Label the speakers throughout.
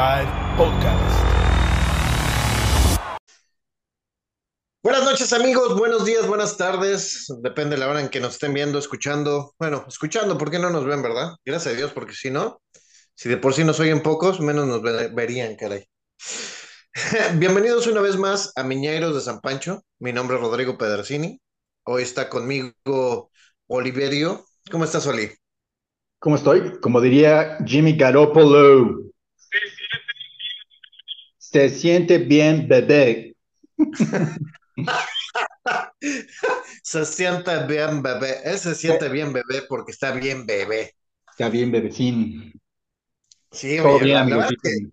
Speaker 1: Offside Podcast.
Speaker 2: Buenas noches amigos, buenos días, buenas tardes, depende de la hora en que nos estén viendo, escuchando, bueno, escuchando, ¿por qué no nos ven, verdad? Gracias a Dios, porque si no, si de por sí nos oyen pocos, menos nos ve- verían, caray. Bienvenidos una vez más a Miñeiros de San Pancho, mi nombre es Rodrigo Pedersini, hoy está conmigo Oliverio, ¿cómo estás, Oli?
Speaker 3: ¿Cómo estoy? Como diría Jimmy Garoppolo. Se siente bien, bebé.
Speaker 2: Se siente bien, bebé, él se siente bien, bebé, porque está bien, bebé.
Speaker 3: Está bien, bebecín.
Speaker 2: Sí,
Speaker 3: Todo
Speaker 2: oye,
Speaker 3: bien,
Speaker 2: que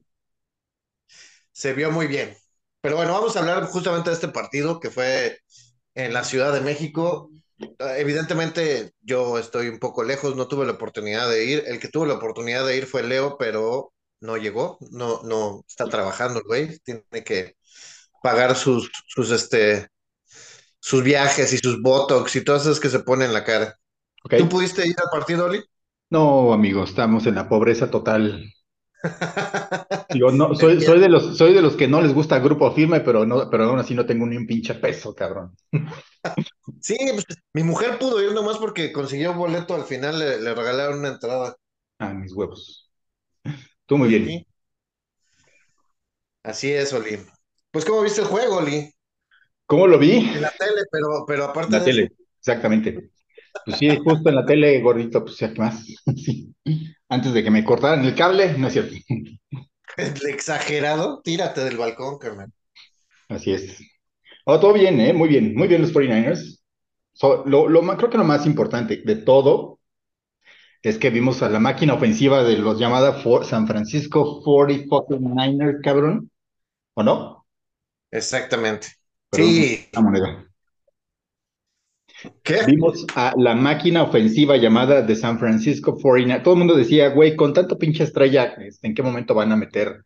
Speaker 2: se vio muy bien. Pero bueno, vamos a hablar justamente de este partido que fue en la Ciudad de México. Eh, Evidentemente yo estoy un poco lejos, no tuve la oportunidad de ir. El que tuvo la oportunidad de ir fue Leo, pero no llegó, no, no está trabajando el güey, tiene que pagar sus, sus, este, sus viajes y sus botox y todas esas que se ponen en la cara. ¿Tú pudiste ir al partido, Oli?
Speaker 3: No, amigos, estamos en la pobreza total. Digo, no, soy, soy de los, soy de los que no les gusta grupo firme, pero no, pero aún así no tengo ni un pinche peso, cabrón.
Speaker 2: Sí, pues, mi mujer pudo ir nomás porque consiguió boleto, al final le, le regalaron una entrada.
Speaker 3: A mis huevos. Tú muy bien.
Speaker 2: Sí, así es, Oli. Pues, ¿cómo viste el juego, Oli?
Speaker 3: ¿Cómo lo vi?
Speaker 2: En la tele, pero, pero
Speaker 3: En
Speaker 2: aparte
Speaker 3: la
Speaker 2: de
Speaker 3: tele, exactamente. Pues sí, justo en la tele, gordito, pues ya que más. Sí. Antes de que me cortaran el cable, no es cierto.
Speaker 2: el exagerado, tírate del balcón, carnal.
Speaker 3: Así es. Oh, todo bien, ¿eh? Muy bien, muy bien los 49ers. So, lo, lo creo que lo más importante de todo es que vimos a la máquina ofensiva de los llamada For- San Francisco 49ers, cabrón. ¿O no?
Speaker 2: Exactamente.
Speaker 3: Perdón,
Speaker 2: Sí,
Speaker 3: la moneda.
Speaker 2: ¿qué?
Speaker 3: Vimos a la máquina ofensiva llamada de San Francisco 49ers. Todo el mundo decía, güey, con tanto pinche estrella, este, ¿en qué momento van a meter?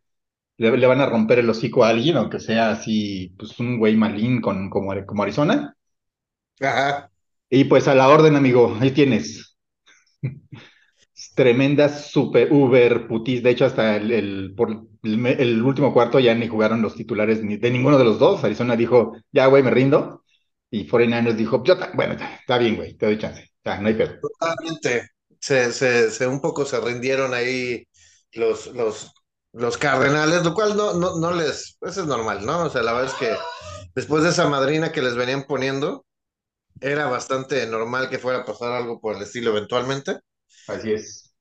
Speaker 3: Le, le van a romper el hocico a alguien, aunque sea así, pues un güey malín con, como, como Arizona.
Speaker 2: Ajá.
Speaker 3: Y pues a la orden, amigo, ahí tienes. Tremenda super uber putis. De hecho, hasta el, el- el, último cuarto ya ni jugaron los titulares ni de ninguno de los dos. Arizona dijo, ya, güey, me rindo. Y 49ers dijo, yo, bueno, está bien, güey, te doy chance. No hay pedo.
Speaker 2: Totalmente. Se, se, se un poco se rindieron ahí los, los, los Cardenales, lo cual no, no, no les, eso es normal, ¿no? O sea, la verdad es que después de esa madrina que les venían poniendo, era bastante normal que fuera a pasar algo por el estilo eventualmente.
Speaker 3: Así es.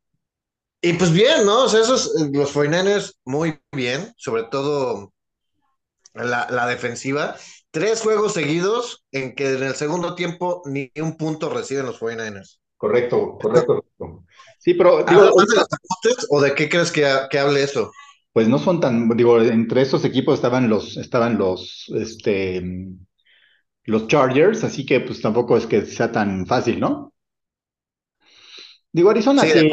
Speaker 2: Y pues bien, ¿no? O sea, esos, los 49ers muy bien, sobre todo la, la defensiva. Tres juegos seguidos en que en el segundo tiempo ni un punto reciben los 49ers.
Speaker 3: Correcto, correcto. Sí, pero digo,
Speaker 2: ¿Habla más de los ajustes o de qué crees que, que hable eso?
Speaker 3: pues no son tan, digo, entre esos equipos estaban los, estaban los, este, los Chargers, así que pues tampoco es que sea tan fácil, ¿no? Digo, Arizona
Speaker 2: Sí,
Speaker 3: sí,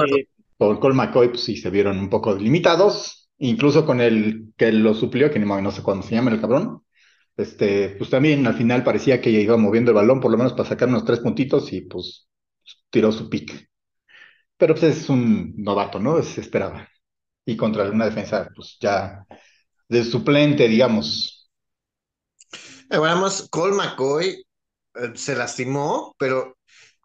Speaker 3: con Colt McCoy, pues sí se vieron un poco limitados, incluso con el que lo suplió, que ni mo- no sé cuándo se llama el cabrón, este, pues también al final parecía que iba moviendo el balón, por lo menos para sacar unos tres puntitos, y pues tiró su pick. Pero pues es un novato, ¿no? Se esperaba. Y contra una defensa, pues ya de suplente, digamos.
Speaker 2: Además, Colt McCoy eh, se lastimó, pero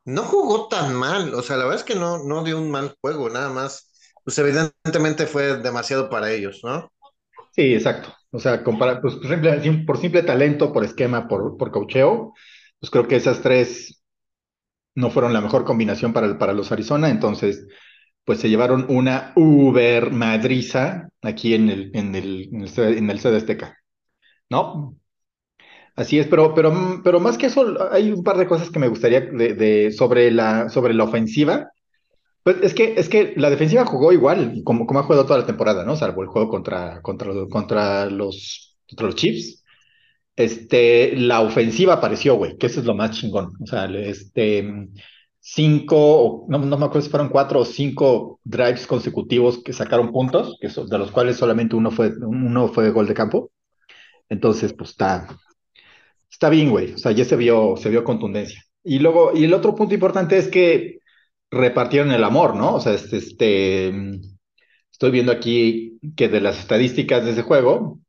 Speaker 2: no jugó tan mal. O sea, la verdad es que no, no dio un mal juego, nada más. Pues evidentemente fue demasiado para ellos, ¿no?
Speaker 3: Sí, exacto. O sea, compara, pues por simple talento, por esquema, por, por coacheo, pues creo que esas tres no fueron la mejor combinación para, para los Arizona, entonces pues se llevaron una uber madriza aquí en el, en el, en el, Azteca, ¿no? Así es, pero, pero, pero más que eso, hay un par de cosas que me gustaría de, sobre la, sobre la ofensiva. Pues es que, es que la defensiva jugó igual, como, como ha jugado toda la temporada, ¿no? Salvo el juego contra, contra, contra los, contra los Chiefs. Este, la ofensiva apareció, güey, que eso es lo más chingón. O sea, este, cinco, no, no me acuerdo si fueron cuatro o cinco drives consecutivos que sacaron puntos, que de los cuales solamente uno fue, uno fue gol de campo. Entonces, pues está, está bien, güey. O sea, ya se vio, se vio contundencia. Y luego, y el otro punto importante es que repartieron el amor, ¿no? O sea, este, este, estoy viendo aquí que de las estadísticas de ese juego,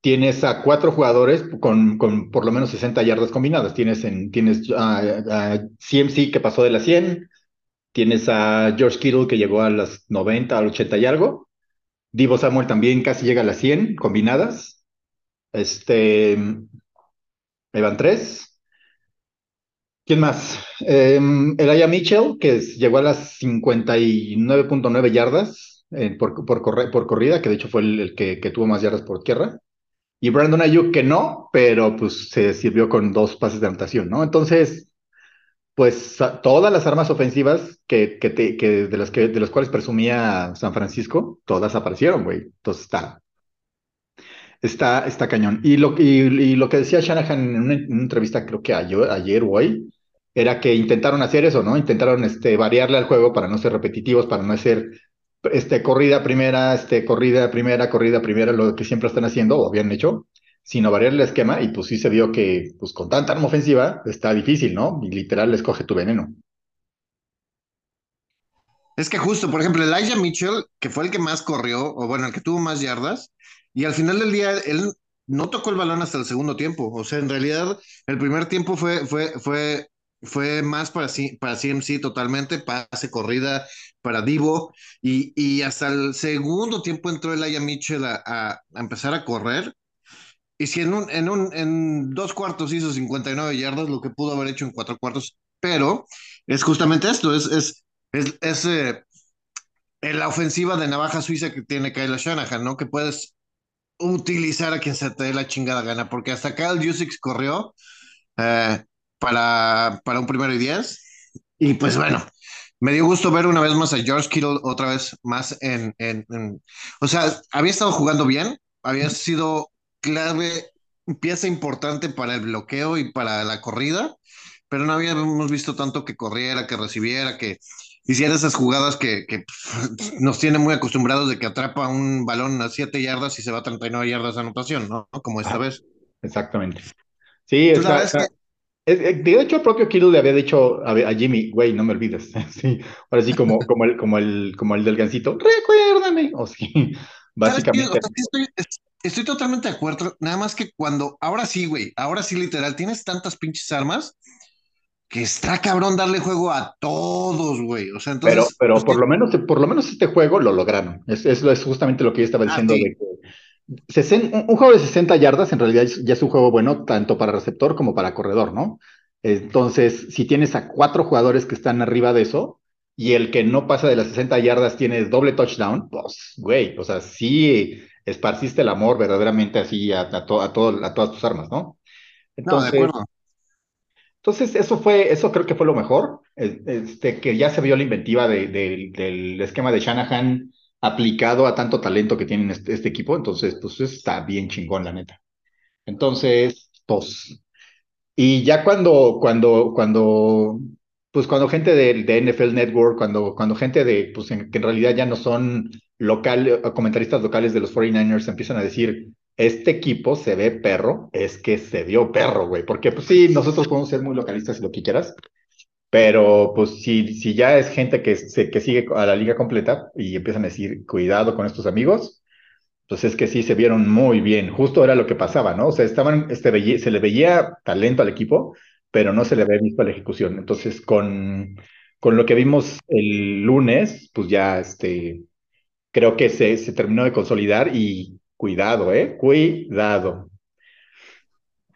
Speaker 3: tienes a cuatro jugadores con, con por lo menos 60 yardas combinadas. Tienes, en, tienes a, CMC que pasó de las 100, tienes a George Kittle que llegó a las 90, al 80 y algo. Divo Samuel también casi llega a las 100 combinadas. Este, Evan 3. ¿Quién más? Eh, Elijah Mitchell, que llegó a las 59.9 yardas por, por, por, corrida, que de hecho fue el, que, tuvo más yardas por tierra. Y Brandon Ayuk, que no, pero pues se sirvió con dos pases de anotación, ¿no? Entonces, pues todas las armas ofensivas que, que, que de, las que de las cuales presumía San Francisco, todas aparecieron, güey. Entonces está, está, está cañón. Y lo, y, lo que decía Shanahan en una, entrevista, creo que ayer, ayer o hoy, era que intentaron hacer eso, ¿no? Intentaron este, variarle al juego para no ser repetitivos, para no hacer este, corrida primera, este, corrida primera, corrida primera, lo que siempre están haciendo o habían hecho, sino variar el esquema y pues sí se vio que pues con tanta arma ofensiva está difícil, ¿no? Y literal escoge tu veneno.
Speaker 2: Es que justo, por ejemplo, Elijah Mitchell, que fue el que más corrió, o bueno, el que tuvo más yardas, y al final del día él no tocó el balón hasta el segundo tiempo. O sea, en realidad el primer tiempo fue, fue, fue fue más para, para CMC totalmente, pase corrida para Divo, y, y hasta el segundo tiempo entró Aya Mitchell a, a, empezar a correr. Y si en, un, en, un, en dos cuartos hizo 59 yardas, lo que pudo haber hecho en cuatro cuartos, pero es justamente esto, es, es, es, es eh, la ofensiva de navaja suiza que tiene Kyle Shanahan, ¿no? Que puedes utilizar a quien se te dé la chingada gana, porque hasta Kyle Jusix corrió, eh, para, para un primero y diez. Y pues bueno, me dio gusto ver una vez más a George Kittle otra vez más en, en, o sea, había estado jugando bien, había sido clave, pieza importante para el bloqueo y para la corrida, pero no habíamos visto tanto que corriera, que recibiera, que hiciera esas jugadas que, que nos tiene muy acostumbrados de que atrapa un balón a 7 yardas y se va a 39 yardas de anotación, ¿no? Como esta vez.
Speaker 3: Exactamente. Sí, es de hecho, el propio Kittle le había dicho a, Jimmy, güey, no me olvides. sí, ahora sí, como, como, el, como, el, como el del gancito, recuérdame. O sí, básicamente.
Speaker 2: estoy, totalmente de acuerdo. Nada más que cuando, ahora sí, güey, ahora sí, literal, tienes tantas pinches armas que está cabrón darle juego a todos, güey. O sea, entonces.
Speaker 3: Pero, pero por lo menos, por lo menos este juego lo lograron. Es, es, justamente lo que yo estaba ah, diciendo de que un juego de 60 yardas en realidad ya es un juego bueno tanto para receptor como para corredor, ¿no? Entonces, si tienes a cuatro jugadores que están arriba de eso y el que no pasa de las 60 yardas tiene doble touchdown, pues, güey, o sea, sí esparciste el amor verdaderamente así a, a, a todas tus armas, ¿no?
Speaker 2: Entonces, no, de acuerdo.
Speaker 3: Entonces, eso fue, eso creo que fue lo mejor, este, que ya se vio la inventiva del esquema de Shanahan aplicado a tanto talento que tiene este, este, equipo, entonces, pues está bien chingón, la neta. Entonces, pues, y ya cuando, cuando, cuando, pues cuando gente de, de NFL Network, cuando, cuando gente de, pues en, que en realidad ya no son local, comentaristas locales de los 49ers empiezan a decir, este equipo se ve perro, es que se vio perro, güey, porque pues sí, nosotros podemos ser muy localistas y lo que quieras, pero pues si, si ya es gente que, se, que sigue a la liga completa y empiezan a decir, cuidado con estos amigos, pues es que sí se vieron muy bien. Justo era lo que pasaba, ¿no? O sea, estaban, este, se le veía talento al equipo, pero no se le había visto la ejecución. Entonces, con, con lo que vimos el lunes, pues ya este, creo que se, se terminó de consolidar y cuidado, ¿eh? Cuidado.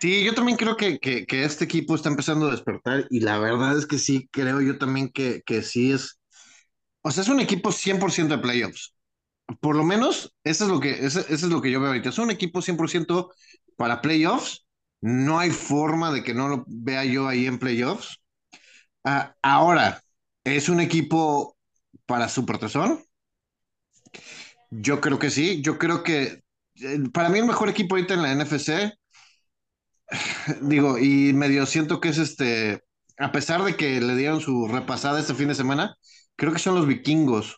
Speaker 2: Sí, yo también creo que, que, este equipo está empezando a despertar y la verdad es que sí, creo yo también que, que sí es, o sea, es un equipo 100% de playoffs. Por lo menos, eso es lo que, eso, es lo que yo veo ahorita. Es un equipo 100% para playoffs. No hay forma de que no lo vea yo ahí en playoffs. Ah, ahora, ¿es un equipo para Super Tazón? Yo creo que sí. Yo creo que para mí el mejor equipo ahorita en la NFC digo, y medio siento que es este, a pesar de que le dieron su repasada este fin de semana, creo que son los vikingos,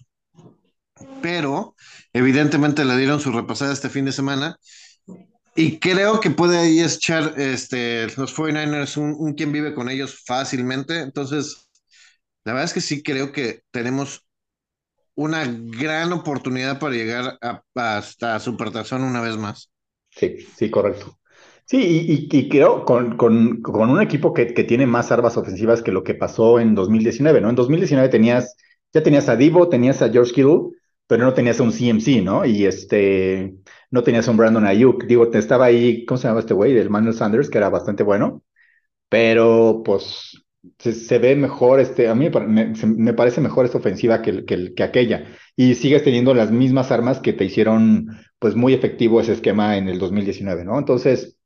Speaker 2: pero evidentemente le dieron su repasada este fin de semana. Y creo que puede ahí echar este, los 49ers un, un quien vive con ellos fácilmente. Entonces, la verdad es que sí creo que tenemos una gran oportunidad para llegar a, hasta Supertazón una vez más.
Speaker 3: Sí, sí, correcto. Sí, y, y, creo con, con, con, un equipo que, que, tiene más armas ofensivas que lo que pasó en 2019, ¿no? En 2019 tenías, ya tenías a Divo, tenías a George Kittle, pero no tenías a un CMC, ¿no? Y este, no tenías a un Brandon Ayuk. Digo, te estaba ahí, ¿cómo se llama este güey? El Manuel Sanders, que era bastante bueno, pero pues se, ve mejor, este, a mí me, me, parece mejor esta ofensiva que, que, que, aquella. Y sigues teniendo las mismas armas que te hicieron, pues, muy efectivo ese esquema en el 2019, ¿no? Entonces,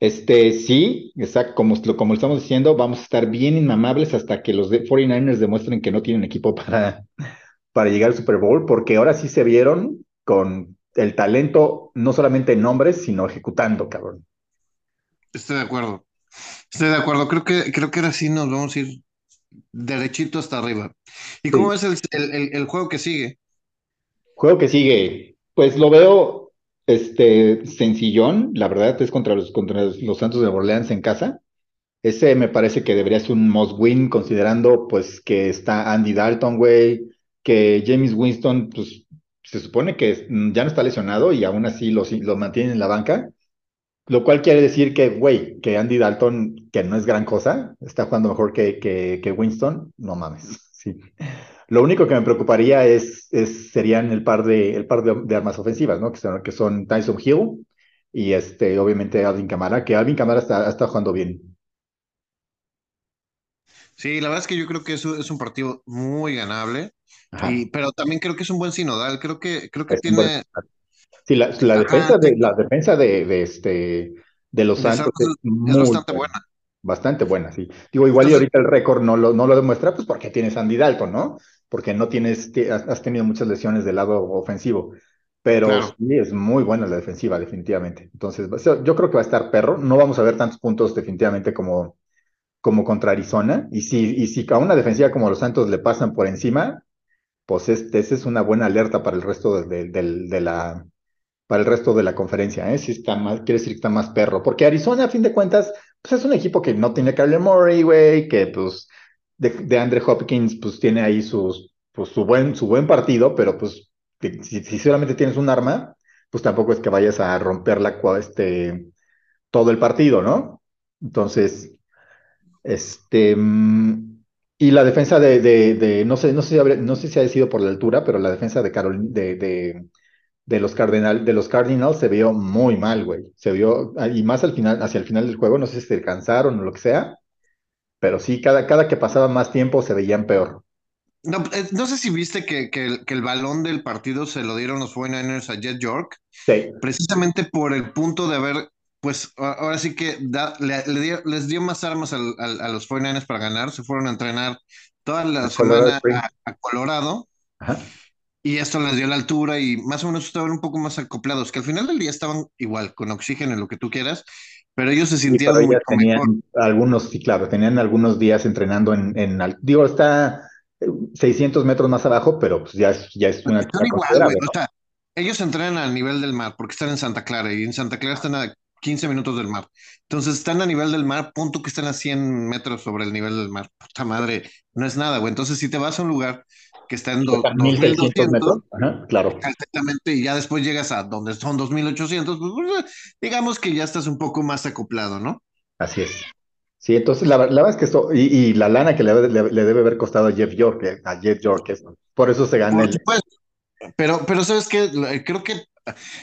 Speaker 3: este, sí, exacto, como, como estamos diciendo, vamos a estar bien inmamables hasta que los 49ers demuestren que no tienen equipo para, para llegar al Super Bowl, porque ahora sí se vieron con el talento, no solamente en nombres, sino ejecutando, cabrón.
Speaker 2: Estoy de acuerdo. Estoy de acuerdo, creo que, creo que ahora sí nos vamos a ir derechito hasta arriba. ¿Y cómo es el, el, juego que sigue?
Speaker 3: Juego que sigue, pues lo veo este sencillón, la verdad es contra los, contra los Santos de Orleans en casa. Ese me parece que debería ser un must win, considerando pues que está Andy Dalton, güey, que James Winston, pues se supone que ya no está lesionado y aún así lo, lo mantienen en la banca. Lo cual quiere decir que, güey, que Andy Dalton, que no es gran cosa, está jugando mejor que, que, Winston, no mames. Sí. Lo único que me preocuparía es, es serían el par de, el par de, armas ofensivas, ¿no? Que son, que son Tyson Hill y este, obviamente Alvin Camara, que Alvin Camara está, está jugando bien.
Speaker 2: Sí, la verdad es que yo creo que es, es un partido muy ganable, y, pero también creo que es un buen sinodal, creo que, creo que tiene...
Speaker 3: Sí, la, defensa, de, la defensa de, este, de los Santos, es,
Speaker 2: bastante buena.
Speaker 3: Bastante buena, sí. Digo, igual y ahorita el récord no lo, no lo demuestra, pues porque tienes Andy Dalton, ¿no? Porque no tienes, has tenido muchas lesiones del lado ofensivo. Pero sí, es muy buena la defensiva, definitivamente. Entonces, yo creo que va a estar perro. No vamos a ver tantos puntos definitivamente como, como contra Arizona. Y si, y si a una defensiva como los Santos le pasan por encima, pues este, esa es una buena alerta para el resto de, de la, para el resto de la conferencia, ¿eh? Si está más, quiere decir que está más perro. Porque Arizona, a fin de cuentas, pues es un equipo que no tiene Kyler Murray, güey, que pues de, de Andre Hopkins, pues tiene ahí sus, pues, su, buen, su buen partido, pero pues si, si, solamente tienes un arma, pues tampoco es que vayas a romper la, este, todo el partido, ¿no? Entonces, este, y la defensa de, de, no sé, no sé, no sé si ha sido por la altura, pero la defensa de Carolina, de, de los, Cardinal, de los Cardinals se vio muy mal, güey. Se vio, y más al final, hacia el final del juego, no sé si se cansaron o lo que sea, pero sí, cada, cada que pasaba más tiempo se veían peor.
Speaker 2: No, eh, no sé si viste que, que, el balón del partido se lo dieron los 49ers a Jet York.
Speaker 3: Sí.
Speaker 2: Precisamente por el punto de haber, pues ahora sí que le, les dio más armas a los 49ers para ganar. Se fueron a entrenar toda la semana a, a, Colorado. Ajá y esto les dio la altura y más o menos estaban un poco más acoplados, que al final del día estaban igual, con oxígeno, lo que tú quieras, pero ellos se sintieron
Speaker 3: muy tenían algunos, sí, claro, tenían algunos días entrenando en, en digo, está 600 metros más abajo, pero pues ya es, ya es una...
Speaker 2: igual, ellos entrenan al nivel del mar, porque están en Santa Clara, y en Santa Clara están a 15 minutos del mar. Entonces están a nivel del mar, punto que están a 100 metros sobre el nivel del mar. Puta madre, no es nada, güey. Entonces, si te vas a un lugar que está en
Speaker 3: 2.600 metros. claro.
Speaker 2: Exactamente, y ya después llegas a donde son 2.800, pues, pues, digamos que ya estás un poco más acoplado, ¿no?
Speaker 3: Así es. Sí, entonces la, verdad es que esto, y, la lana que le, debe haber costado a Jeff York, eh, a Jeff York, por eso se gana el...
Speaker 2: Pero, pero sabes que creo que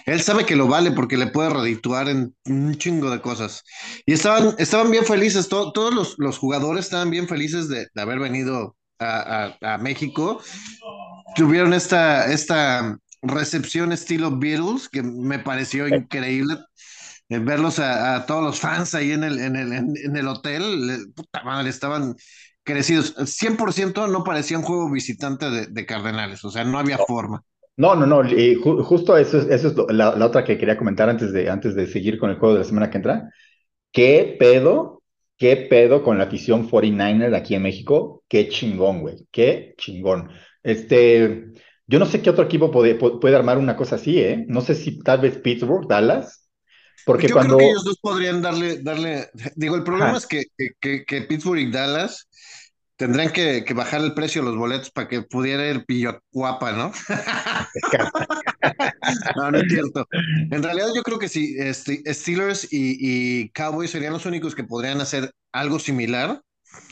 Speaker 2: él sabe que lo vale porque le puede redituar en un chingo de cosas. Y estaban, estaban bien felices, todos los, los, jugadores estaban bien felices de, de haber venido a, México, tuvieron esta, esta recepción estilo Beatles, que me pareció increíble. Eh, verlos a, todos los fans ahí en el, en el, en, el hotel, puta madre, estaban crecidos. 100% no parecía un juego visitante de, Cardenales, o sea, no había forma.
Speaker 3: No, no, no, y justo eso, eso es la, la, otra que quería comentar antes de, antes de seguir con el juego de la semana que entra. ¿Qué pedo ¿Qué pedo con la afición 49er aquí en México? Qué chingón, güey. Qué chingón. Este, yo no sé qué otro equipo puede, puede armar una cosa así, ¿eh? No sé si tal vez Pittsburgh, Dallas. Porque yo cuando...
Speaker 2: creo que ellos dos podrían darle, darle, digo, el problema es que, que, que, Pittsburgh y Dallas Tendrían que, que bajar el precio de los boletos para que pudiera ir Pillocuapa, ¿no? no, no es cierto. En realidad yo creo que sí, este, Steelers y, y Cowboys serían los únicos que podrían hacer algo similar.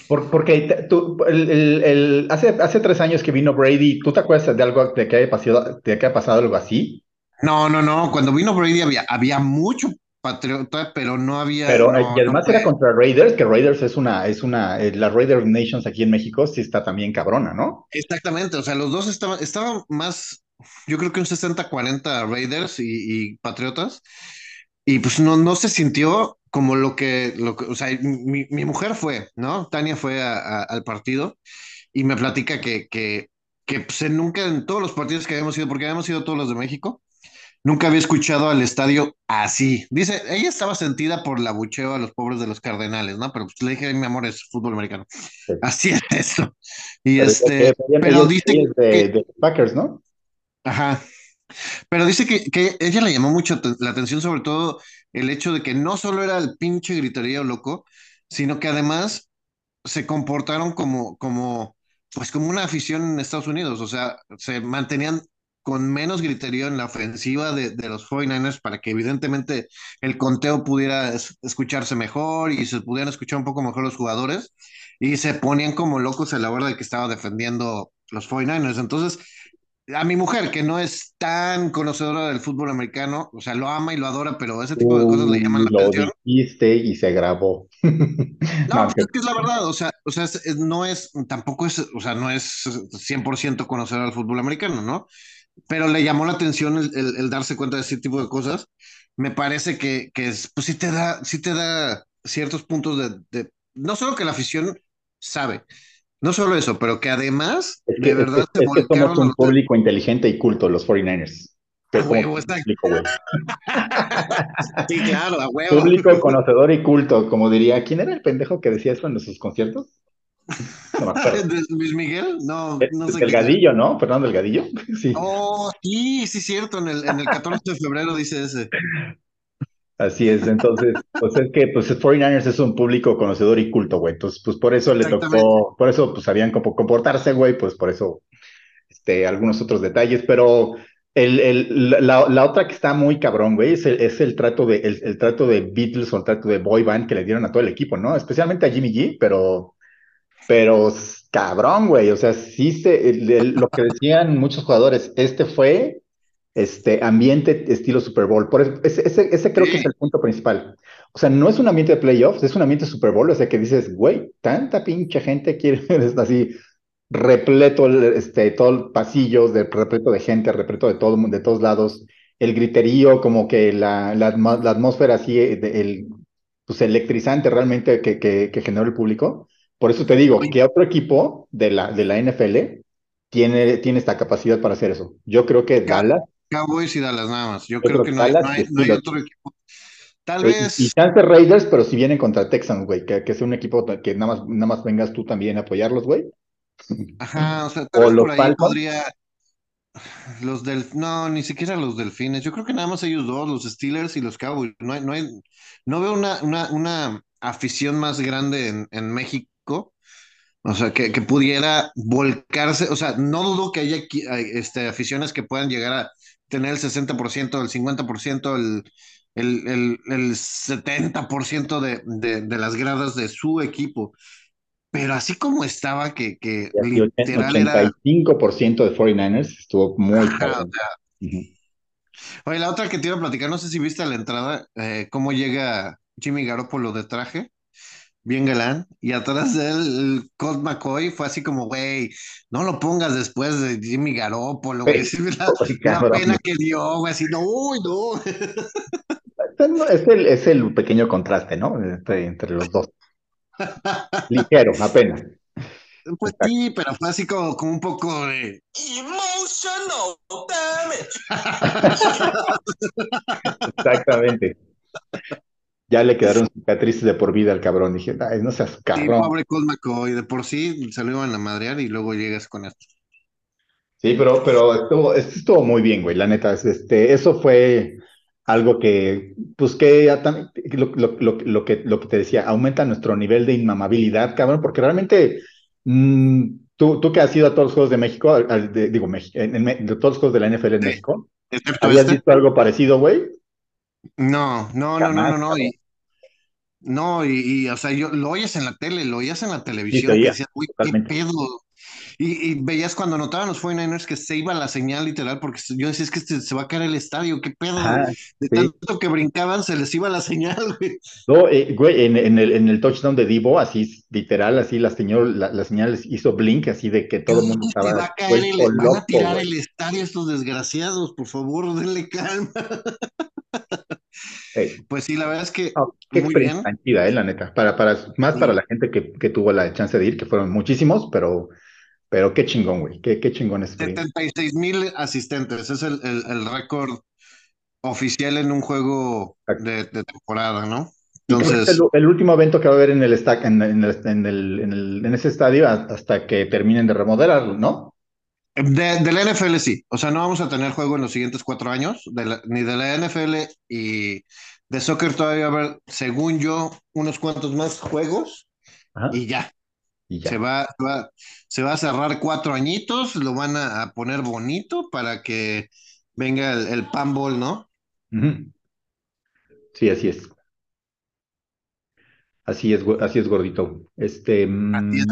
Speaker 3: Por- porque tú, el- el- el- hace, hace tres años que vino Brady, ¿tú te acuerdas de algo de que haya pasado, de que haya pasado algo así?
Speaker 2: No, no, no. Cuando vino Brady había, había mucho patriota, pero no había.
Speaker 3: Pero
Speaker 2: no,
Speaker 3: y además
Speaker 2: no
Speaker 3: era contra Raiders, que Raiders es una, es una, eh, la Raider Nations aquí en México sí está también cabrona, ¿no?
Speaker 2: Exactamente. O sea, los dos estaban, estaban más, yo creo que un 60-40 Raiders y, y Patriotas. Y pues no, no se sintió como lo que, lo que, o sea, mi, mi mujer fue, ¿no? Tania fue a- a- al partido y me platica que, que, que pues, nunca en todos los partidos que habíamos ido, porque habíamos ido todos los de México, nunca había escuchado al estadio así. Dice, ella estaba sentida por el abucheo a los pobres de los Cardenales, ¿no? Pero pues le dije, mi amor, es fútbol americano.
Speaker 3: Sí.
Speaker 2: Así es eso. Y
Speaker 3: Pero,
Speaker 2: este,
Speaker 3: eh,
Speaker 2: pero dice
Speaker 3: de,
Speaker 2: que,
Speaker 3: de Packers, ¿no?
Speaker 2: Ajá, pero dice que, que ella le llamó mucho la atención, sobre todo el hecho de que no solo era el pinche griterío loco, sino que además se comportaron como, como, pues como una afición en Estados Unidos. O sea, se mantenían con menos griterío en la ofensiva de, de los 49ers para que evidentemente el conteo pudiera es- escucharse mejor y se pudieran escuchar un poco mejor los jugadores. Y se ponían como locos a la hora de que estaba defendiendo los 49ers. Entonces, a mi mujer, que no es tan conocedora del fútbol americano, o sea, lo ama y lo adora, pero ese tipo de cosas le llaman la
Speaker 3: lo
Speaker 2: atención.
Speaker 3: dijiste y se grabó.
Speaker 2: No,
Speaker 3: No,
Speaker 2: pues es que es la verdad, o sea, o sea, es- no es, tampoco es, o sea, no es 100% conocer al fútbol americano, ¿no? Pero le llamó la atención el, el- el darse cuenta de ese tipo de cosas. Me parece que, que es, pues sí te da, sí te da ciertos puntos de, de- no solo que la afición sabe, no solo eso, pero que además,
Speaker 3: Es que,
Speaker 2: de
Speaker 3: es que-
Speaker 2: verdad, se
Speaker 3: es que somos un
Speaker 2: los...
Speaker 3: público inteligente y culto, los 49ers.
Speaker 2: A
Speaker 3: ¿Cómo
Speaker 2: huevo,
Speaker 3: explico, güey?
Speaker 2: Sí, claro, a huevo.
Speaker 3: Público conocedor y culto, como diría, ¿quién era el pendejo que decía eso en sus conciertos? No me acuerdo.
Speaker 2: ¿De Luis Miguel? No,
Speaker 3: El-
Speaker 2: no sé.
Speaker 3: Delgadillo, ¿no? Fernando Delgadillo. Sí,
Speaker 2: Oh, sí, sí, cierto. En el, en el 14 de febrero dice ese.
Speaker 3: Así es. Entonces, pues es que pues 49ers es un público conocedor y culto, güey. Entonces, pues por eso le tocó, por eso pues sabían cómo comportarse, güey, pues por eso, este, algunos otros detalles, pero el, el, la, la otra que está muy cabrón, güey, es el, es el trato de, el, el trato de Beatles o el trato de boy band que le dieron a todo el equipo, ¿no? Especialmente a Jimmy G, pero, pero cabrón, güey, o sea, sí se, lo que decían muchos jugadores, este fue este ambiente estilo Super Bowl. Por eso, ese, ese, ese creo que es el punto principal. O sea, no es un ambiente de playoffs, es un ambiente Super Bowl, o sea, que dices, güey, tanta pinche gente quiere, así, repleto, este, todo pasillos, de, repleto de gente, repleto de todo, de todos lados, el griterío, como que la, la, atmósfera así, eh, de- el, pues electrizante realmente que, que, que generó el público. Por eso te digo, que otro equipo de la, de la NFL tiene, tiene esta capacidad para hacer eso. Yo creo que Dallas,
Speaker 2: Cowboys y Dallas nada más. Yo
Speaker 3: Yo
Speaker 2: creo
Speaker 3: creo
Speaker 2: que no hay, no hay, no hay otro equipo. Tal
Speaker 3: y, y
Speaker 2: vez,
Speaker 3: chance Raiders, pero si vienen contra Texans, güey, que, que sea un equipo que nada más, nada más vengas tú también a apoyarlos, güey.
Speaker 2: ajá, o sea, tal
Speaker 3: O
Speaker 2: vez
Speaker 3: los
Speaker 2: por ahí podría. Los del, no, ni siquiera los delfines. Yo creo que nada más ellos dos, los Steelers y los Cowboys. No hay, no hay, no veo una, una, una afición más grande en, en México. O sea, que, que pudiera volcarse. O sea, no dudo que haya este, aficiones que puedan llegar a tener el 60%, el 50%, el, el, el, el 70% de, de, de las gradas de su equipo. Pero así como estaba, que, que
Speaker 3: ochen-
Speaker 2: literal era.
Speaker 3: 85% de 49ers estuvo muy. Ujú.
Speaker 2: Oye, la otra que te iba a platicar, no sé si viste a la entrada, eh, cómo llega Jimmy Garoppolo de traje, bien galán, y atrás de él, Colt McCoy fue así como, güey, no lo pongas después de Jimmy Garoppolo, güey, sí, la, pena que dio, güey, así, no, uy, no.
Speaker 3: Es el, es el pequeño contraste, ¿no? Entre, entre los dos. Ligero, apenas.
Speaker 2: Pues
Speaker 3: Exacto.
Speaker 2: sí, pero fue así como, como un poco de... Emotional damage.
Speaker 3: Exactamente. Ya le quedaron cicatrices de por vida al cabrón. Dije, "Ay, no seas
Speaker 2: Sí,
Speaker 3: cabrón.
Speaker 2: pobre Colt McCoy, de por sí se lo iban a madrear y luego llegas con esto.
Speaker 3: Sí, pero, pero estuvo, estuvo muy bien, güey, la neta. es- Este, eso fue algo que, pues que ya lo, lo- lo- lo que, lo que te decía, aumenta nuestro nivel de inmamabilidad, cabrón, porque realmente Mm, ¿tú, tú que has ido a todos los Juegos de México, al- al de- digo, en, en de todos los Juegos de la NFL en
Speaker 2: Sí,
Speaker 3: México, ¿habías
Speaker 2: este.
Speaker 3: visto algo parecido, güey?
Speaker 2: No, no, no, no, no, no. Y, no, y, y, o sea, yo lo oyes en la tele, lo oías en la
Speaker 3: Sí,
Speaker 2: televisión, que decías, uy, qué pedo. Y, y veías cuando anotaban los 49ers que se iba la señal literal, porque yo decía, es que se, se va a caer el estadio, qué pedo. De
Speaker 3: sí.
Speaker 2: tanto que brincaban, se les iba la señal, güey.
Speaker 3: No, eh, güey, en, en el, en el touchdown de Divo, así literal, así la señal, la, la señal hizo blink, así de que todo el mundo
Speaker 2: Sí, se
Speaker 3: estaba
Speaker 2: va a caer el, van a
Speaker 3: loco,
Speaker 2: tirar
Speaker 3: güey.
Speaker 2: el estadio estos desgraciados, por favor, denle calma. Pues sí, la verdad es que
Speaker 3: no, qué
Speaker 2: muy
Speaker 3: experiencia
Speaker 2: bien.
Speaker 3: tan chida, eh, la neta. Para, para, más para la gente que, que tuvo la chance de ir, que fueron muchísimos, pero, pero qué chingón, güey. Qué, qué chingón experiencia.
Speaker 2: 76 mil asistentes, es el, el, el récord oficial en un juego de, de temporada, ¿no?
Speaker 3: Es el,
Speaker 2: Entonces,
Speaker 3: el último evento que va a haber en el, esta- en, en el, en el, en ese estadio hasta que terminen de remodelarlo, ¿no?
Speaker 2: De, de la NFL sí, o sea, no vamos a tener juego en los siguientes cuatro años, de la- ni de la NFL y de soccer todavía va a haber, según yo, unos cuantos más juegos
Speaker 3: Ajá.
Speaker 2: y ya,
Speaker 3: Y
Speaker 2: se va, va- se va a cerrar cuatro añitos, lo van a, a poner bonito para que venga el, el Pan ¿no?
Speaker 3: Sí, así es. Así es, así es, gordito. Este,
Speaker 2: Así es.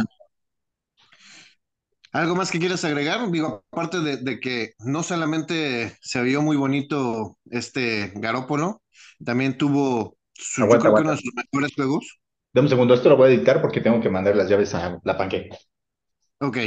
Speaker 2: ¿Algo más que quieras agregar? Digo, aparte de, de que no solamente se vio muy bonito este Garópolo, también tuvo, su, yo
Speaker 3: aguanta,
Speaker 2: creo que uno de sus mejores juegos.
Speaker 3: Dame un segundo, esto lo voy a editar porque tengo que mandar las llaves a la panque.
Speaker 2: Ok,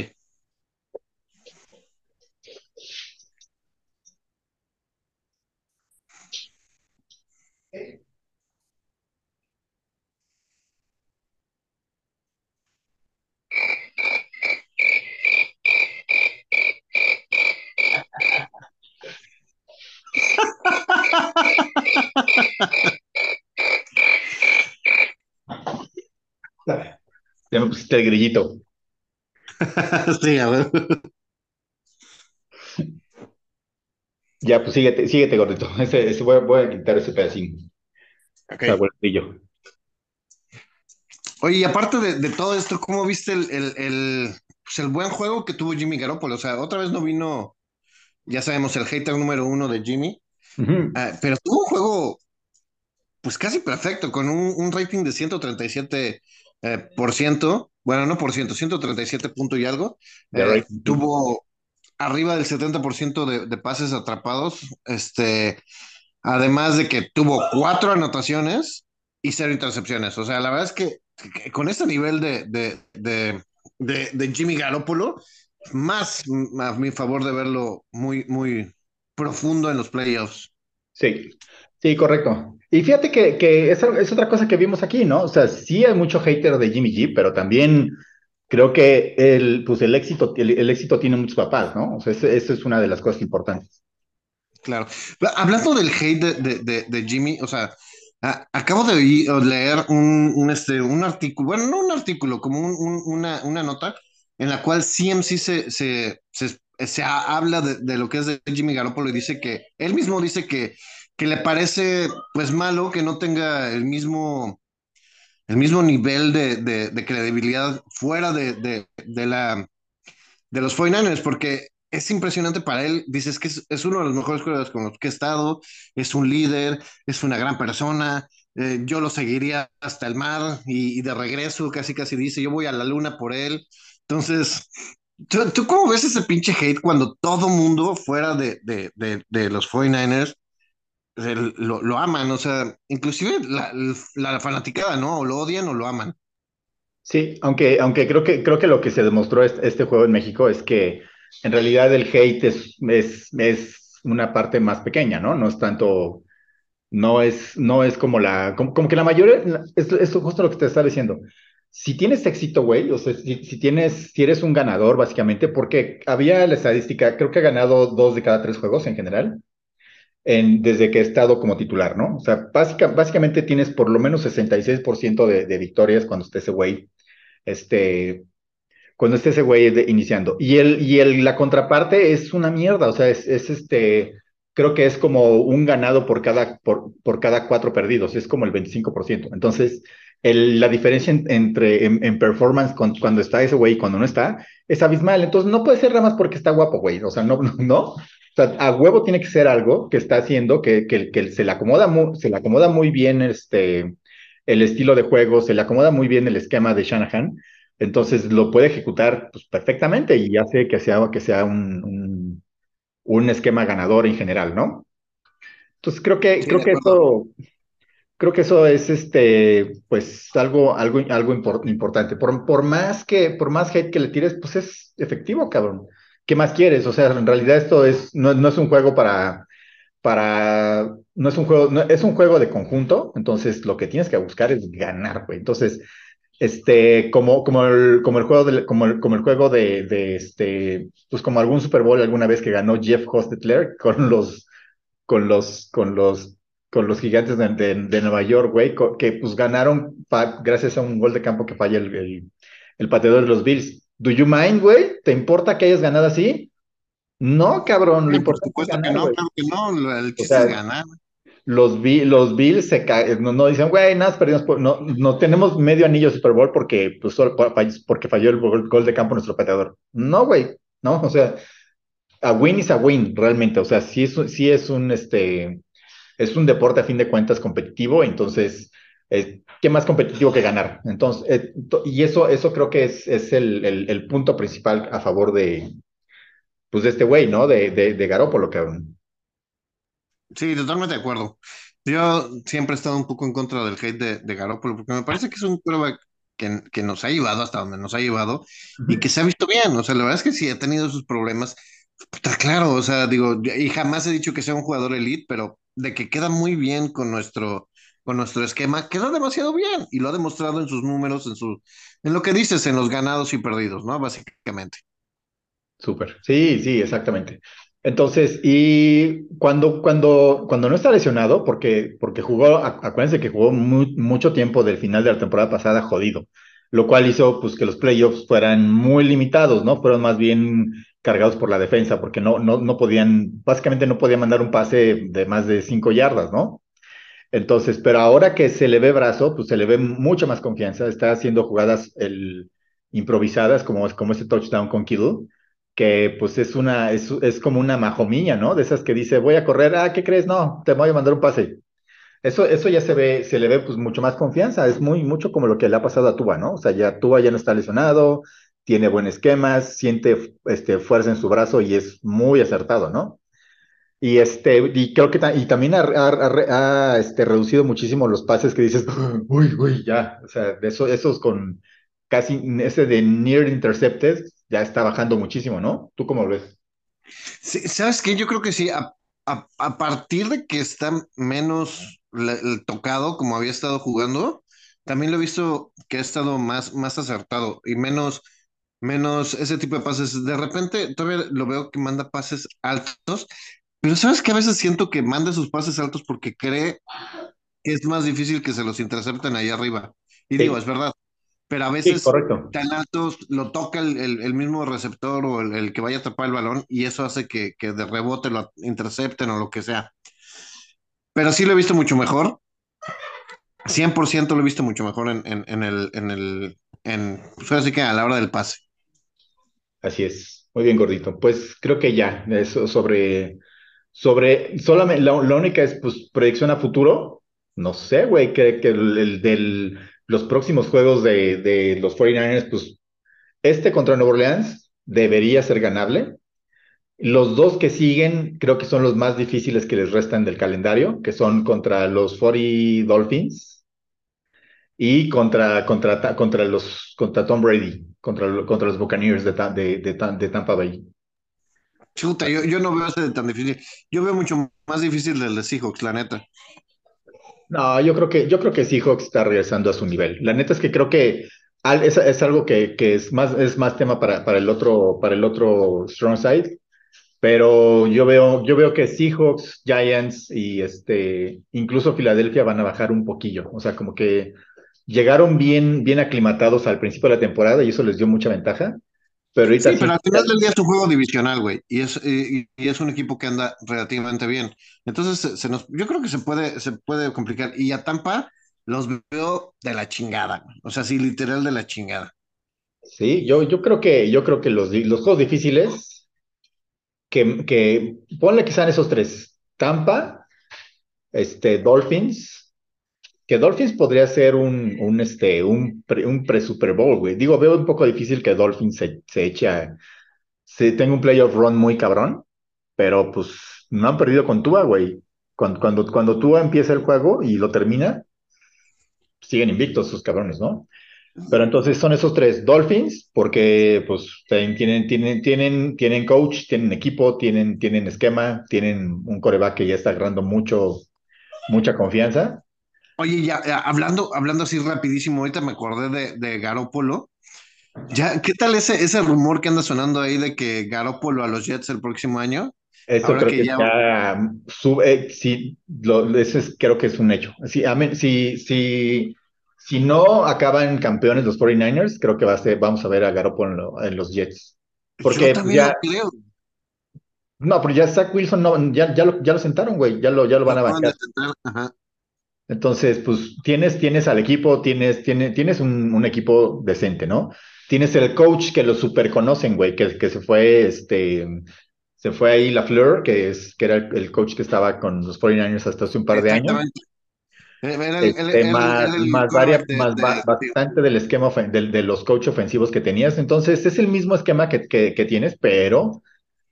Speaker 3: El grillito.
Speaker 2: sí, a ver.
Speaker 3: Ya, pues síguete, síguete, gordito. Ese, ese voy, a, voy a quitar ese pedacín.
Speaker 2: Ok.
Speaker 3: El.
Speaker 2: Oye, y aparte de, de todo esto, ¿cómo viste el, el, el, pues el buen juego que tuvo Jimmy Garoppolo? O sea, otra vez no vino, ya sabemos, el hater número uno de Jimmy, eh, pero tuvo un juego pues casi perfecto, con un, un rating de 137 eh, por ciento, bueno, no por ciento, 137 punto y algo. Eh, tuvo arriba del 70% de, de pases atrapados, este, además de que tuvo cuatro anotaciones y cero intercepciones. O sea, la verdad es que, que con este nivel de, de, de, de, de Jimmy Garoppolo, más a mi favor de verlo muy, muy profundo en los playoffs.
Speaker 3: Sí, sí, correcto. Y fíjate que, que es, es otra cosa que vimos aquí, ¿no? O sea, sí hay mucho hater de Jimmy G, pero también creo que el, pues el éxito, el, éxito tiene muchos papás, ¿no? O sea, eso, es una de las cosas importantes.
Speaker 2: Claro. Hablando del hate de, Jimmy, o sea, a- acabo de leer un, este, un artículo, bueno, no un artículo, como un- un- una, una nota en la cual CMC se, se, se, se ha- habla de lo que es de Jimmy Garoppolo y dice que, él mismo dice que, que le parece pues malo que no tenga el mismo, el mismo nivel de, de, credibilidad fuera de, de, la de los 49ers, porque es impresionante para él. Dices que es, uno de los mejores jugadores con los que he estado, es un líder, es una gran persona. eh, yo lo seguiría hasta el mar y, de regreso casi casi dice, yo voy a la luna por él. Entonces, ¿tú, tú cómo ves ese pinche hate cuando todo mundo fuera de, de, de, de los 49ers eh, lo, lo aman? O sea, inclusive la, la fanaticada, ¿no? O lo odian o lo aman.
Speaker 3: Sí, aunque, aunque creo que, creo que lo que se demostró este, juego en México es que en realidad el hate es, es, es una parte más pequeña, ¿no? No es tanto, no es, no es como la, como, que la mayoría, es, es justo lo que te estaba diciendo. Si tienes éxito, güey, o sea, si, si tienes, si eres un ganador, básicamente, porque había la estadística, creo que ha ganado dos de cada tres juegos en general, en, desde que he estado como titular, ¿no? O sea, básica, básicamente tienes por lo menos 66% de, victorias cuando esté ese güey, este, cuando esté ese güey iniciando. Y, el, y el, la contraparte es una mierda, o sea, es, es este, creo que es como un ganado por cada, por, por cada cuatro perdidos, es como el 25%. Entonces, la diferencia entre en, performance cuando está ese güey y cuando no está es abismal. Entonces no puede ser nada más porque está guapo, güey. O sea, no, no, O sea, a huevo tiene que ser algo que está haciendo que, que, que se, le acomoda muy, se le acomoda muy bien este, el estilo de juego, se le acomoda muy bien el esquema de Shanahan. Entonces lo puede ejecutar pues, perfectamente y hace que sea, que sea un, un, un esquema ganador en general, ¿no? Entonces creo que, creo que eso, creo que eso es este, pues algo, algo, algo importante. Por, por más que, por más hate que le tires, pues es efectivo, cabrón. ¿Qué más quieres? O sea, en realidad esto es, no, es un juego para, para, no es un juego, es un juego de conjunto, entonces lo que tienes que buscar es ganar, güey. Entonces, este, como, como el, como el juego de, como el, como el juego de, de, este, pues como algún Super Bowl alguna vez que ganó Jeff Hostetler con los, con los, con los con los gigantes de, Nueva York, güey, que pues ganaron gracias a un gol de campo que falla el, el, pateador de los Bills. ¿Do you mind, güey? ¿Te importa que hayas ganado así? No, cabrón,
Speaker 2: lo importante es ganar, no, claro que no, el chiste es ganar.
Speaker 3: Los, los Bills se no, no dicen, güey, nada, perdimos, no, no tenemos medio anillo Super Bowl porque, pues, porque falló el gol, de campo nuestro pateador. No, güey, no, o sea, a win is a win, realmente, o sea, sí es, sí es un, este, es un deporte a fin de cuentas competitivo, entonces, eh, ¿qué más competitivo que ganar? Entonces, eh, y eso, eso creo que es, es el, el, punto principal a favor de, pues, de este güey, ¿no? De, de, de Garópolo, cabrón.
Speaker 2: Sí, totalmente de acuerdo. Yo siempre he estado un poco en contra del hate de, de Garópolo, porque me parece que es un quarterback que, que, nos ha llevado hasta donde nos ha llevado y que se ha visto bien. O sea, la verdad es que sí ha tenido sus problemas. Está claro, o sea, digo, y jamás he dicho que sea un jugador elite, pero de que queda muy bien con nuestro, con nuestro esquema, queda demasiado bien y lo ha demostrado en sus números, en, su, en lo que dices, en los ganados y perdidos, ¿no? Básicamente.
Speaker 3: Súper, sí, sí, exactamente. Entonces, y cuando, cuando, cuando no está lesionado, porque, porque jugó, acuérdense que jugó mucho tiempo del final de la temporada pasada jodido, lo cual hizo pues que los playoffs fueran muy limitados, ¿no? Fueron más bien cargados por la defensa, porque no, no, no podían, básicamente no podían mandar un pase de más de cinco yardas, ¿no? Entonces, pero ahora que se le ve brazo, pues se le ve mucha más confianza, está haciendo jugadas improvisadas, como, como ese touchdown con Kittle, que pues es una, es, es como una majomilla, ¿no? De esas que dice, voy a correr, ah, ¿qué crees? No, te voy a mandar un pase. Eso, eso ya se ve, se le ve pues mucho más confianza, es muy, mucho como lo que le ha pasado a Tuba, ¿no? O sea, ya Tuba ya no está lesionado, tiene buen esquema, siente este, fuerza en su brazo y es muy acertado, ¿no? Y, este, y creo que y también ha, este, reducido muchísimo los pases que dices, uy, uy, ya, o sea, de eso, esos con casi ese de near intercepted ya está bajando muchísimo, ¿no? ¿Tú cómo lo ves?
Speaker 2: Sí, ¿Sabes qué? Yo creo que sí, a, a, partir de que está menos tocado como había estado jugando, también lo he visto que ha estado más, más acertado y menos menos ese tipo de pases. De repente todavía lo veo que manda pases altos, pero sabes que a veces siento que manda sus pases altos porque cree que es más difícil que se los intercepten ahí arriba. Y digo, es verdad. Pero a veces tan altos lo toca el, mismo receptor o el, que vaya a tapar el balón y eso hace que, que de rebote lo intercepten o lo que sea. Pero sí lo he visto mucho mejor. 100% lo he visto mucho mejor en, en, el, en el, en, pues así que a la hora del pase.
Speaker 3: Así es. Muy bien, gordito. Pues creo que ya, eso sobre, sobre, solamente, la, única es, pues, proyección a futuro. No sé, güey, que, que el, del, los próximos juegos de, de los 49ers, pues, este contra Nueva Orleans debería ser ganable. Los dos que siguen creo que son los más difíciles que les restan del calendario, que son contra los 40 Dolphins y contra, contra, contra, los, contra Tom Brady contra, contra los Buccaneers de, de, de, Tampa Bay.
Speaker 2: Chuta, yo, yo, no veo ese tan difícil. Yo veo mucho más difícil el de Seahawks, la neta.
Speaker 3: No, yo creo que, yo creo que Seahawks está regresando a su nivel. La neta es que creo que es, es algo que, que, es, más, es más tema para, para, el otro, para el otro strong side. Pero yo veo, yo veo que Seahawks, Giants y este, incluso Filadelfia van a bajar un poquillo. O sea, como que llegaron bien, bien aclimatados al principio de la temporada y eso les dio mucha ventaja. Pero ahorita
Speaker 2: sí, pero al final del día es un juego divisional, güey, y es, y, es un equipo que anda relativamente bien. Entonces, se, nos, yo creo que se puede, se puede complicar. Y a Tampa, los veo de la chingada, güey. O sea, sí, literal de la chingada.
Speaker 3: Sí, yo, yo creo que, yo creo que los, los juegos difíciles, que, que ponle que sean esos tres. Tampa, este, Dolphins, que Dolphins podría ser un, un, este, un, pre, un pre-Super Bowl, güey. Digo, veo un poco difícil que Dolphins se, se eche a, se tenga un playoff run muy cabrón, pero pues no han perdido con Tua, güey. Cuando, cuando, cuando Tua empieza el juego y lo termina, siguen invictos sus cabrones, ¿no? Pero entonces son esos tres Dolphins, porque pues tienen, tienen, tienen, tienen coach, tienen equipo, tienen, tienen esquema, tienen un coreback que ya está agarrando mucho, mucha confianza.
Speaker 2: Oye, ya, ya, hablando, hablando así rapidísimo, ahorita me acordé de, de Garópolo. Ya, ¿qué tal ese, ese rumor que anda sonando ahí de que Garópolo a los Jets el próximo año?
Speaker 3: Eso
Speaker 2: Ahora
Speaker 3: creo
Speaker 2: que
Speaker 3: que
Speaker 2: ya,
Speaker 3: ya sube, sí, lo, ese es- creo que es un hecho. Si, si, si no acaban campeones los 49ers, creo que va a ser, vamos a ver a Garoppolo en, lo- en los Jets.
Speaker 2: yo
Speaker 3: Porque pues,
Speaker 2: también lo creo.
Speaker 3: no, pero ya Zach Wilson no, ya, ya lo, ya lo sentaron, güey, ya lo, ya lo van a bancar.
Speaker 2: Ajá.
Speaker 3: Entonces, pues tienes, tienes al equipo, tienes, tienes, tienes un, un equipo decente, ¿no? Tienes el coach que lo super conocen, güey, que, que se fue, este, se fue ahí LaFleur, que es, que era el, el coach que estaba con los 49ers hasta hace un par de años.
Speaker 2: El-
Speaker 3: Este, más, más,
Speaker 2: quarterback
Speaker 3: varia-
Speaker 2: de,
Speaker 3: más
Speaker 2: sí.
Speaker 3: bastante del esquema de, los coach ofensivos que tenías. Entonces, es el mismo esquema que, que, que tienes, pero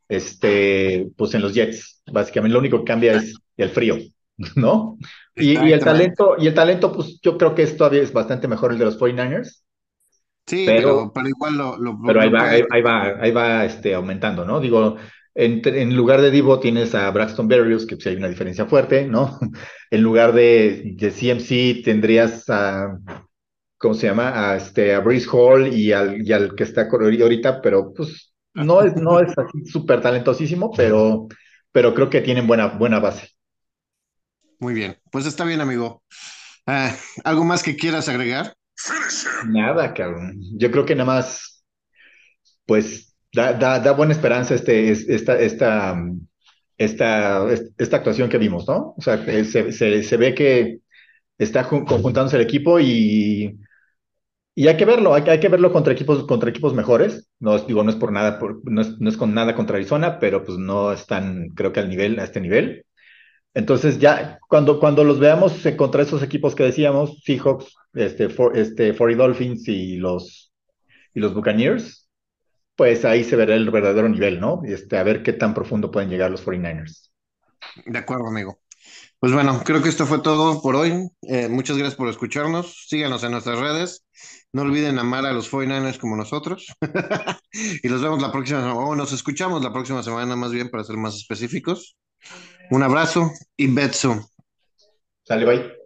Speaker 3: este, pues en los Jets. Básicamente lo único que cambia es el frío, ¿no? Y, y el talento, y el talento, pues yo creo que es todavía es bastante mejor el de los 49ers,
Speaker 2: Sí, pero,
Speaker 3: pero,
Speaker 2: pero igual lo, lo,
Speaker 3: pero ahí
Speaker 2: lo
Speaker 3: va, ahí, ahí va, ahí va este, aumentando, ¿no? Digo, en, en lugar de Divo tienes a Braxton Berrios, que pues, hay una diferencia fuerte, ¿no? En lugar de, de CMC tendrías a ¿cómo se llama? A, este, a Breeze Hall y al, y al que está ahorita, pero pues no es, no es así súper talentosísimo, pero, pero creo que tienen buena, buena base.
Speaker 2: Muy bien. Pues está bien, amigo. Ah, ¿algo más que quieras agregar?
Speaker 3: Nada, cabrón. Yo creo que nada más, pues, da, da, da buena esperanza este, es- esta, esta, esta, esta actuación que vimos, ¿no? O sea, que se, se, se ve que está jun- conjuntándose el equipo y Y hay que verlo, hay, que- hay que verlo contra equipos, contra equipos mejores. No digo, no es por nada, por- no es, no es con nada contra Arizona, pero pues no están, creo que al nivel, a este nivel. Entonces ya, cuando, cuando los veamos eh, contra esos equipos que decíamos, Seahawks, este, este, 40 Dolphins y los, y los Buccaneers, pues ahí se verá el verdadero nivel, ¿no? Este, a ver qué tan profundo pueden llegar los 49ers.
Speaker 2: De acuerdo, amigo. Pues bueno, creo que esto fue todo por hoy. Eh, muchas gracias por escucharnos. Síganos en nuestras redes. No olviden amar a los 49ers como nosotros. Y los vemos la próxima semana, o nos escuchamos la próxima semana más bien para ser más específicos. Un abrazo y beso.
Speaker 3: Sale, bye.